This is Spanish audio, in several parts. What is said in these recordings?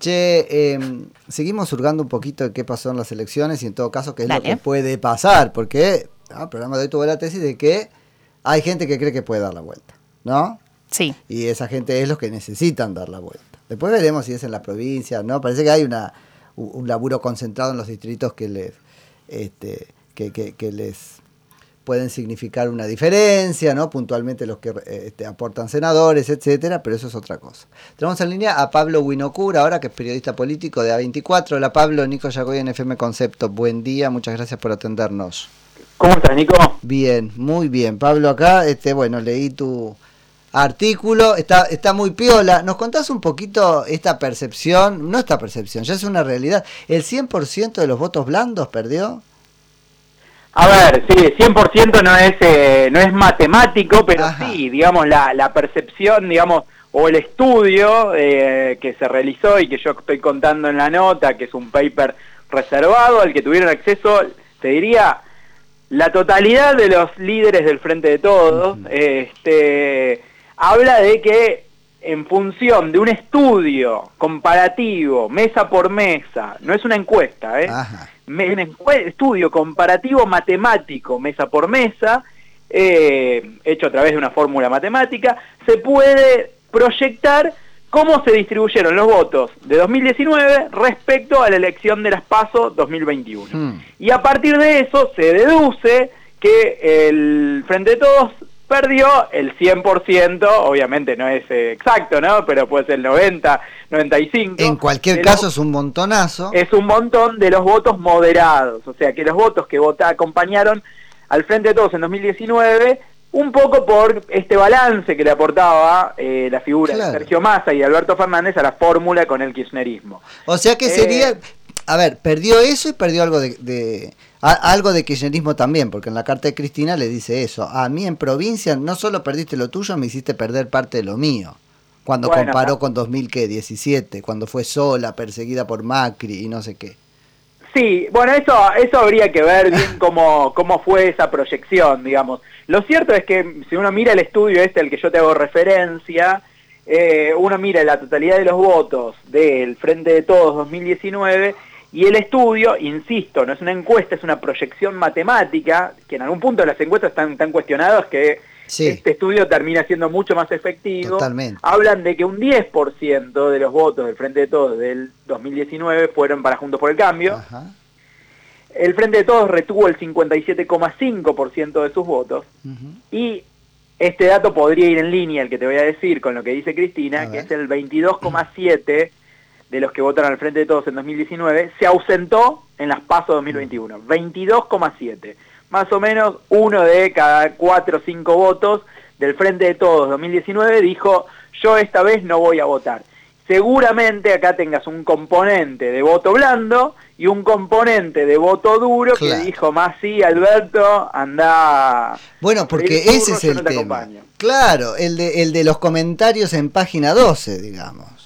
Che, em, seguimos hurgando un poquito de qué pasó en las elecciones y en todo caso qué es lo que puede pasar, porque ah, el programa de hoy tuvo la tesis de que hay gente que cree que puede dar la vuelta, ¿no? Sí. Y esa gente es los que necesitan dar la vuelta. Después veremos si es en la provincia, ¿no? Parece que hay una, un laburo concentrado en los distritos que les, este, que, que les pueden significar una diferencia, ¿no? Puntualmente los que este, aportan senadores, etcétera, pero eso es otra cosa. Tenemos en línea a Pablo Winocura, ahora que es periodista político de A24. Hola Pablo, Nico Yagoy en FM Concepto. Buen día, muchas gracias por atendernos. ¿Cómo estás, Nico? Bien, muy bien. Pablo, acá, este, bueno, leí tu artículo, está, está muy piola. ¿Nos contás un poquito esta percepción? No esta percepción, ya es una realidad. ¿El 100% de los votos blandos perdió? A ver, sí, 100% no es, eh, no es matemático, pero sí, digamos, la, la percepción, digamos, o el estudio eh, que se realizó y que yo estoy contando en la nota, que es un paper reservado al que tuvieron acceso, te diría, la totalidad de los líderes del Frente de Todos, este, habla de que en función de un estudio comparativo, mesa por mesa, no es una encuesta, ¿eh? Un estudio comparativo matemático, mesa por mesa, eh, hecho a través de una fórmula matemática, se puede proyectar cómo se distribuyeron los votos de 2019 respecto a la elección de las PASO 2021. Hmm. Y a partir de eso se deduce que el Frente de Todos perdió el 100%, obviamente no es eh, exacto, ¿no? Pero puede ser el 90, 95. En cualquier caso es un montonazo. Es un montón de los votos moderados, o sea que los votos que vota, acompañaron al Frente de Todos en 2019, un poco por este balance que le aportaba eh, la figura de Sergio Massa y Alberto Fernández a la fórmula con el kirchnerismo. O sea que sería, eh, a ver, perdió eso y perdió algo de algo de kirchnerismo también, porque en la carta de Cristina le dice eso. A mí en provincia no solo perdiste lo tuyo, me hiciste perder parte de lo mío. Cuando comparó con 2017, cuando fue sola, perseguida por Macri y no sé qué. Sí, bueno, eso, eso habría que ver bien cómo, cómo fue esa proyección, digamos. Lo cierto es que si uno mira el estudio este al que yo te hago referencia, eh, uno mira la totalidad de los votos del Frente de Todos 2019 y el estudio, insisto, no es una encuesta, es una proyección matemática, que en algún punto las encuestas están tan cuestionadas que este estudio termina siendo mucho más efectivo. Totalmente. Hablan de que un 10% de los votos del Frente de Todos del 2019 fueron para Juntos por el Cambio. El Frente de Todos retuvo el 57,5% de sus votos. Y este dato podría ir en línea, el que te voy a decir, con lo que dice Cristina, que es el 22,7% de los que votaron al Frente de Todos en 2019 se ausentó en las PASO 2021, 22,7. Más o menos uno de cada cuatro o cinco votos del Frente de Todos 2019 dijo, yo esta vez no voy a votar. Seguramente acá tengas un componente de voto blando y un componente de voto duro que dijo, más sí, Alberto, anda... Bueno, porque ese es el tema. Claro, el de, el de los comentarios en página 12, digamos.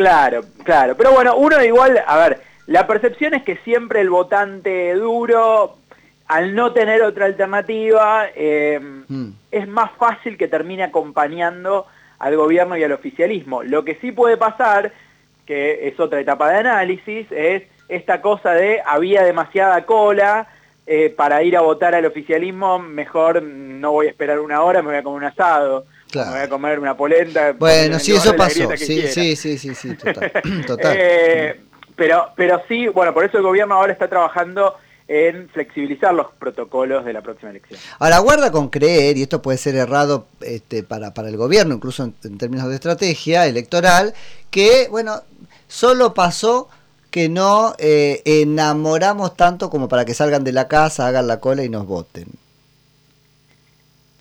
Claro, claro. Pero bueno, uno igual, a ver, la percepción es que siempre el votante duro, al no tener otra alternativa, em, mm. es más fácil que termine acompañando al gobierno y al oficialismo. Lo que sí puede pasar, que es otra etapa de análisis, es esta cosa de había demasiada cola, eh, para ir a votar al oficialismo, mejor no voy a esperar una hora, me voy a comer un asado. Me voy a comer una polenta. Bueno, sí, eso pasó. Sí, sí, sí, sí, sí, total. Eh, pero, pero sí, bueno, por eso el gobierno ahora está trabajando en flexibilizar los protocolos de la próxima elección. Ahora, guarda con creer, y esto puede ser errado este, para, para el gobierno, incluso en, términos de estrategia electoral, que, bueno, solo pasó que no eh, enamoramos tanto como para que salgan de la casa, hagan la cola y nos voten.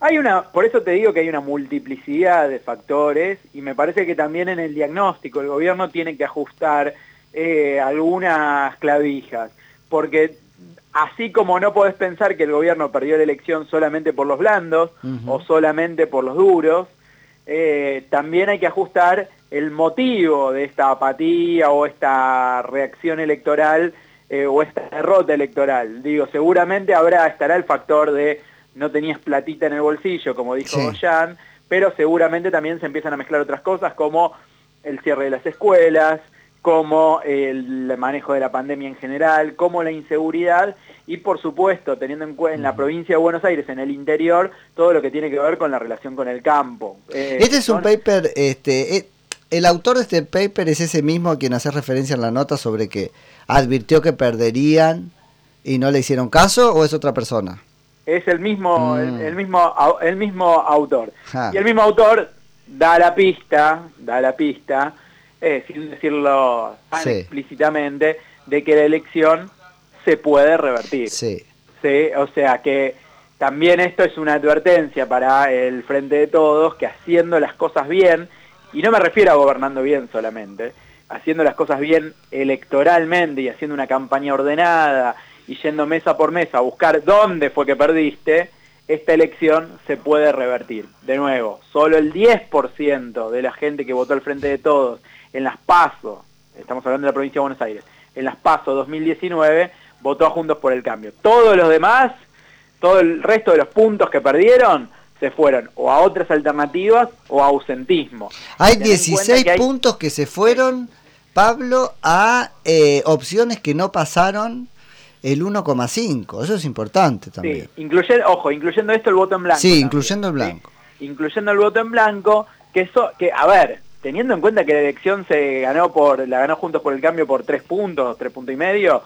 Hay una, por eso te digo que hay una multiplicidad de factores y me parece que también en el diagnóstico el gobierno tiene que ajustar eh, algunas clavijas, porque así como no podés pensar que el gobierno perdió la elección solamente por los blandos o solamente por los duros, eh, también hay que ajustar el motivo de esta apatía o esta reacción electoral eh, o esta derrota electoral. Digo, seguramente habrá, estará el factor de no tenías platita en el bolsillo, como dijo Jan, pero seguramente también se empiezan a mezclar otras cosas como el cierre de las escuelas, como el manejo de la pandemia en general, como la inseguridad y por supuesto, teniendo en cuenta en la provincia de Buenos Aires, en el interior, todo lo que tiene que ver con la relación con el campo. Eh, este es un paper, este, eh, el autor de este paper es ese mismo a quien hace referencia en la nota sobre que advirtió que perderían y no le hicieron caso, o es otra persona? Es el mismo, mm. el, mismo, el mismo autor. Y el mismo autor da la pista, da la pista, eh, sin decirlo tan explícitamente, de que la elección se puede revertir. Sí. ¿sí? O sea que también esto es una advertencia para el Frente de Todos, que haciendo las cosas bien, y no me refiero a gobernando bien solamente, haciendo las cosas bien electoralmente y haciendo una campaña ordenada y yendo mesa por mesa a buscar dónde fue que perdiste, esta elección se puede revertir. De nuevo, solo el 10% de la gente que votó al Frente de Todos en las PASO, estamos hablando de la provincia de Buenos Aires, en las PASO 2019, votó a Juntos por el Cambio. Todos los demás, todo el resto de los puntos que perdieron, se fueron o a otras alternativas o a ausentismo. Hay 16 puntos que se fueron, Pablo, a eh, opciones que no pasaron el 1,5. Eso es importante también. Sí, incluyendo, ojo, incluyendo esto el voto en blanco. Sí, incluyendo el blanco. Incluyendo el voto en blanco, que eso, que a ver, teniendo en cuenta que la elección se ganó por, la ganó Juntos por el Cambio por 3 puntos, 3 puntos y medio,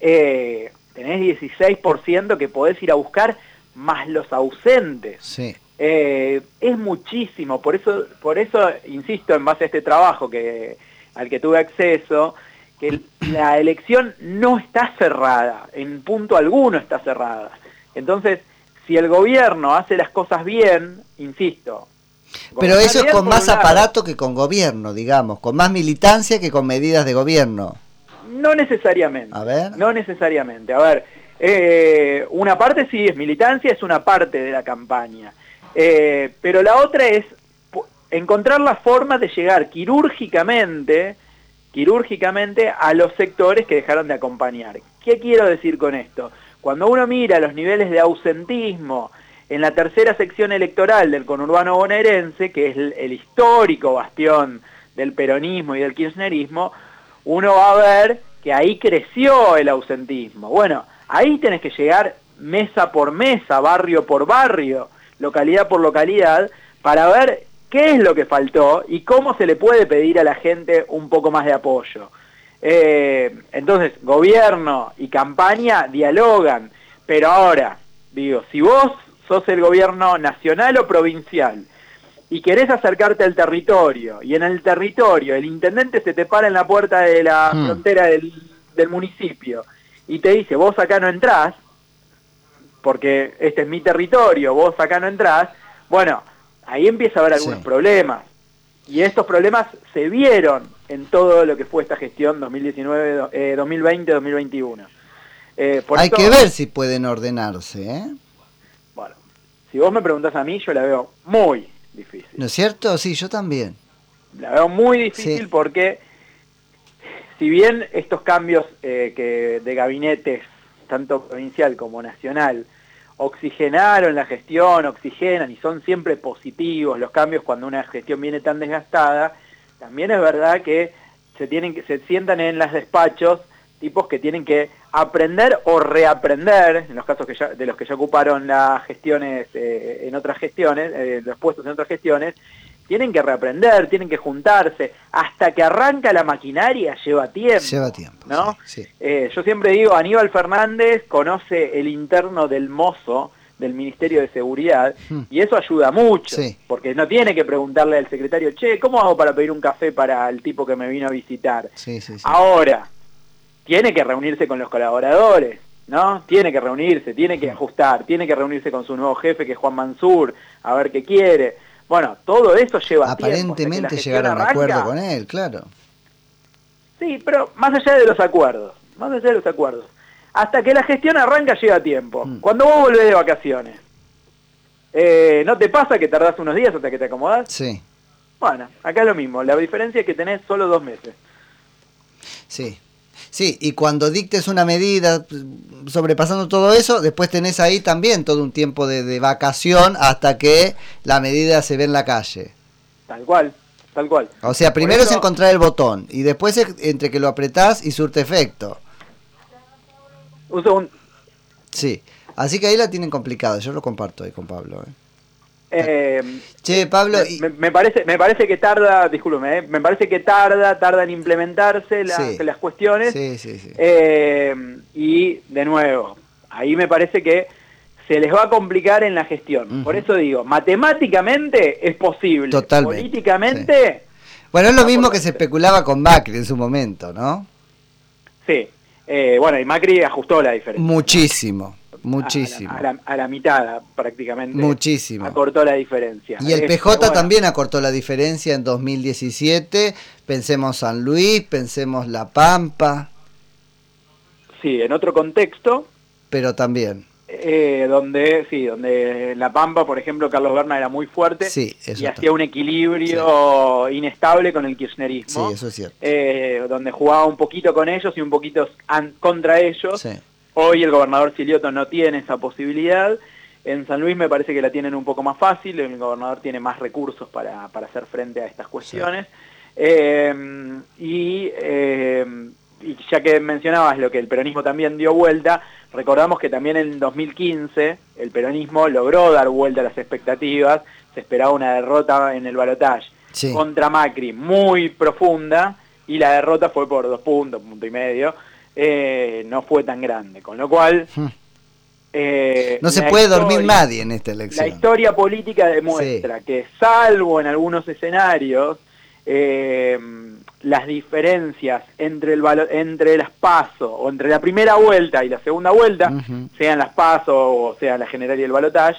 eh, tenés 16% que podés ir a buscar más los ausentes. Sí. Eh, es muchísimo, por eso, por eso insisto en base a este trabajo que, al que tuve acceso, que la elección no está cerrada, en punto alguno está cerrada. Entonces, si el gobierno hace las cosas bien, insisto. Pero eso es con más aparato que con gobierno, digamos, con más militancia que con medidas de gobierno. No necesariamente. A ver. No necesariamente. A ver, eh, una parte sí es militancia, es una parte de la campaña. Eh, pero la otra es encontrar la forma de llegar quirúrgicamente, quirúrgicamente a los sectores que dejaron de acompañar. ¿Qué quiero decir con esto? Cuando uno mira los niveles de ausentismo en la tercera sección electoral del conurbano bonaerense, que es el histórico bastión del peronismo y del kirchnerismo, uno va a ver que ahí creció el ausentismo. Bueno, ahí tenés que llegar mesa por mesa, barrio por barrio, localidad por localidad, para ver qué es lo que faltó y cómo se le puede pedir a la gente un poco más de apoyo. Eh, entonces, gobierno y campaña dialogan, pero ahora, digo, si vos sos el gobierno nacional o provincial, y querés acercarte al territorio, y en el territorio el intendente se te para en la puerta de la hmm. frontera del, municipio y te dice, vos acá no entrás, porque este es mi territorio, vos acá no entrás, bueno, ahí empieza a haber algunos problemas. Y estos problemas se vieron en todo lo que fue esta gestión 2019, 2020, 2021. Hay que ver si pueden ordenarse. ¿eh? Bueno, si vos me preguntás a mí, yo la veo muy, difícil. ¿No es cierto? Sí, yo también. La veo muy difícil porque si bien estos cambios eh, que de gabinetes, tanto provincial como nacional, oxigenaron la gestión, oxigenan y son siempre positivos los cambios cuando una gestión viene tan desgastada, también es verdad que se tienen se sientan en los despachos tipos que tienen que aprender o reaprender, en los casos de los que ya ocuparon las gestiones eh, en otras gestiones, eh, los puestos en otras gestiones, tienen que reaprender, tienen que juntarse, hasta que arranca la maquinaria lleva tiempo. Lleva tiempo. ¿no? Eh, yo siempre digo, Aníbal Fernández conoce el interno del mozo del Ministerio de Seguridad hmm. y eso ayuda mucho, porque no tiene que preguntarle al secretario, che, ¿cómo hago para pedir un café para el tipo que me vino a visitar? Ahora, tiene que reunirse con los colaboradores, ¿no? Tiene que reunirse, tiene que ajustar, tiene que reunirse con su nuevo jefe, que es Juan Mansur, a ver qué quiere. Bueno, todo eso lleva Aparentemente llegaron a acuerdo con él, claro. Sí, pero más allá de los acuerdos, más allá de los acuerdos. Hasta que la gestión arranca llega tiempo. Mm. Cuando vos volvés de vacaciones, eh, ¿no te pasa que tardás unos días hasta que te acomodás? Sí. Bueno, acá es lo mismo. La diferencia es que tenés solo dos meses. Sí, Sí, y cuando dictes una medida sobrepasando todo eso, después tenés ahí también todo un tiempo de, vacación hasta que la medida se ve en la calle. Tal cual, tal cual. O sea, primero es encontrar el botón y después es entre que lo apretás y surte efecto. Un... Sí, así que ahí la tienen complicada, yo lo comparto ahí con Pablo. ¿eh? Eh, che, Pablo... Me, parece, me parece que tarda, discúlpeme, eh, me parece que tarda, tarda en implementarse las cuestiones. Sí, sí, sí. Eh, y, de nuevo, ahí me parece que se les va a complicar en la gestión. Por eso digo, matemáticamente es posible. Totalmente. Políticamente... Bueno, es lo mismo que se especulaba con Macri en su momento, ¿no? Sí. bueno, y Macri ajustó la diferencia. Muchísimo. Muchísimo. A la, mitad prácticamente. Muchísimo. Acortó la diferencia. Y el PJ también acortó la diferencia en 2017. Pensemos San Luis, pensemos La Pampa. Sí, en otro contexto. Pero también. Eh, donde, sí, donde La Pampa, por ejemplo, Carlos Berna era muy fuerte sí, y hacía un equilibrio inestable con el kirchnerismo. Sí, eso es cierto. Eh, donde jugaba un poquito con ellos y un poquito contra ellos. Hoy el gobernador Silioto no tiene esa posibilidad. En San Luis me parece que la tienen un poco más fácil, el gobernador tiene más recursos para, hacer frente a estas cuestiones. Eh, eh, y, ya que mencionabas lo que el peronismo también dio vuelta, recordamos que también en 2015 el peronismo logró dar vuelta a las expectativas, se esperaba una derrota en el balotaje contra Macri muy profunda y la derrota fue por dos puntos, punto y medio. Eh, no fue tan grande. Con lo cual... Hmm. Eh, no se puede dormir nadie en esta elección. La historia política demuestra que salvo en algunos escenarios, eh, las diferencias entre, el entre las PASO o entre la primera vuelta y la segunda vuelta, sean las PASO o sea la general y el balotaje,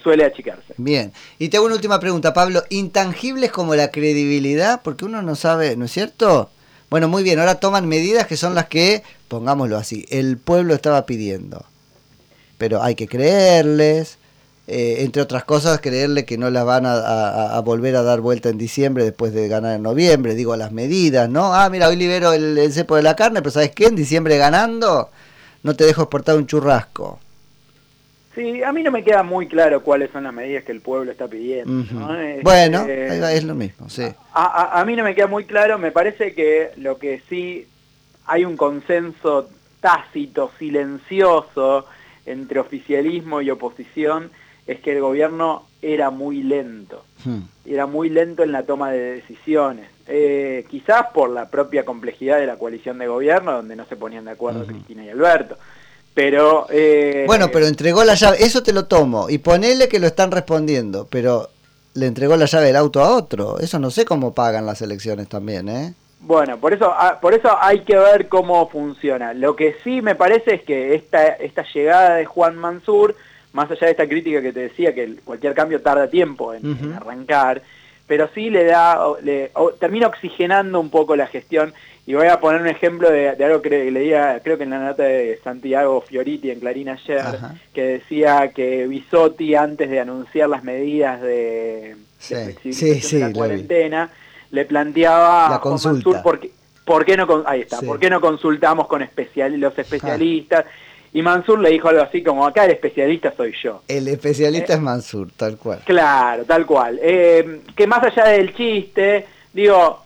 suele achicarse. Bien, y te hago una última pregunta, Pablo. ¿Intangibles como la credibilidad? Porque uno no sabe, ¿no es cierto? Bueno, muy bien, ahora toman medidas que son las que, pongámoslo así, el pueblo estaba pidiendo. Pero hay que creerles, eh, entre otras cosas, creerle que no las van a, volver a dar vuelta en diciembre después de ganar en noviembre, digo las medidas, ¿no? Ah, mira, hoy libero el, el cepo de la carne, pero ¿sabes qué? En diciembre ganando, no te dejo exportar un churrasco. Sí, a mí no me queda muy claro cuáles son las medidas que el pueblo está pidiendo. Este, bueno, es lo mismo, sí. A, mí no me queda muy claro, me parece que lo que sí hay un consenso tácito, silencioso entre oficialismo y oposición es que el gobierno era muy lento, hmm. era muy lento en la toma de decisiones, eh, quizás por la propia complejidad de la coalición de gobierno, donde no se ponían de acuerdo Cristina y Alberto. Pero... Eh, bueno, pero entregó la llave, eso te lo tomo, y ponele que lo están respondiendo, pero le entregó la llave del auto a otro, eso no sé cómo pagan las elecciones también, ¿eh? Bueno, por eso, ah, por eso hay que ver cómo funciona. Lo que sí me parece es que esta, esta llegada de Juan Mansur, más allá de esta crítica que te decía, que cualquier cambio tarda tiempo en, arrancar, pero sí le da, le, termina oxigenando un poco la gestión. Y voy a poner un ejemplo de, algo que leía, creo que en la nota de Santiago Fioriti en Clarín ayer, que decía que Bisotti, antes de anunciar las medidas de, de la cuarentena, le planteaba la consulta. por, qué, no, ahí está, ¿por qué no consultamos con especial, los especialistas? Y Mansur le dijo algo así como, acá el especialista soy yo. El especialista es Mansur, tal cual. Claro, tal cual. Eh, que más allá del chiste, digo,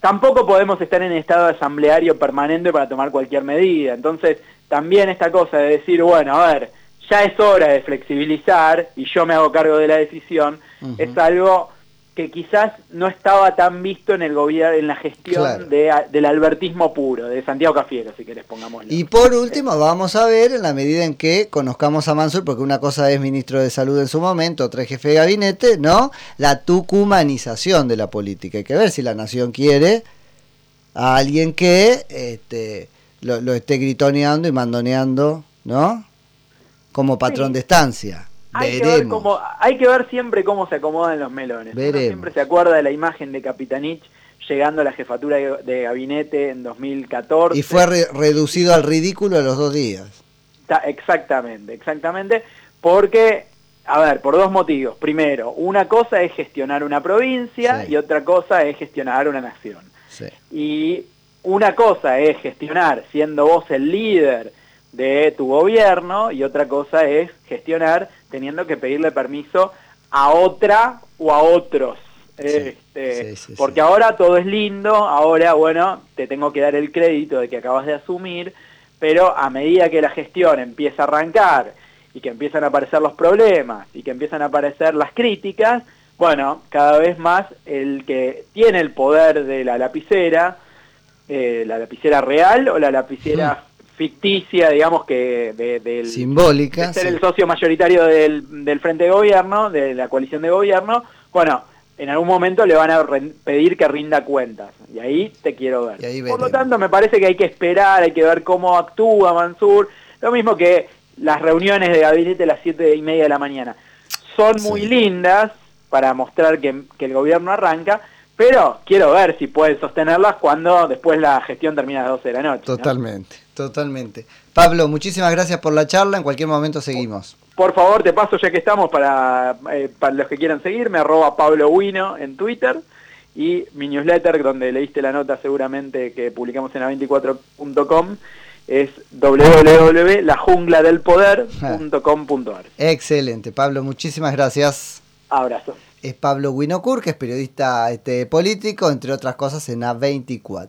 tampoco podemos estar en estado asambleario permanente para tomar cualquier medida. Entonces, también esta cosa de decir, bueno, a ver, ya es hora de flexibilizar y yo me hago cargo de la decisión, es algo que quizás no estaba tan visto en el gobierno, en la gestión del albertismo puro, de Santiago Cafiero, si querés pongámoslo. Y por último, vamos a ver en la medida en que conozcamos a Mansur, porque una cosa es ministro de Salud en su momento, otra es jefe de gabinete, ¿no? La tucumanización de la política. Hay que ver si la nación quiere a alguien que este, lo, esté gritoneando y mandoneando, ¿no? Como patrón de estancia. Hay que, ver cómo, hay que ver siempre cómo se acomodan los melones. siempre se acuerda de la imagen de Capitanich llegando a la jefatura de, gabinete en 2014. Y fue reducido al ridículo a los dos días. exactamente, exactamente. Porque, a ver, por dos motivos. Primero, una cosa es gestionar una provincia y otra cosa es gestionar una nación. Y una cosa es gestionar siendo vos el líder de tu gobierno y otra cosa es gestionar teniendo que pedirle permiso a otra o a otros. Este, porque ahora todo es lindo, ahora, bueno, te tengo que dar el crédito de que acabas de asumir, pero a medida que la gestión empieza a arrancar y que empiezan a aparecer los problemas y que empiezan a aparecer las críticas, bueno, cada vez más el que tiene el poder de la lapicera, eh, la lapicera real o la lapicera ficticia, digamos que del simbólica, ser el socio mayoritario del, del frente de gobierno, de la coalición de gobierno, bueno, en algún momento le van a pedir que rinda cuentas. Y ahí te quiero ver. Por lo tanto, me parece que hay que esperar, hay que ver cómo actúa Mansur. Lo mismo que las reuniones de gabinete a las siete y media de la mañana. Son muy lindas para mostrar que, que, el gobierno arranca, pero quiero ver si puede sostenerlas cuando después la gestión termina a las 12 de la noche. Totalmente, totalmente. Pablo, muchísimas gracias por la charla. En cualquier momento seguimos. Por favor, te paso ya que estamos para, eh, para los que quieran seguirme, arroba Pablo Wino en Twitter y mi newsletter, donde leíste la nota seguramente que publicamos en a24.com, es www.lajungladelpoder.com.ar. Excelente, Pablo, muchísimas gracias. Abrazo. Es Pablo Winocur, que es periodista este, político, entre otras cosas, en A24.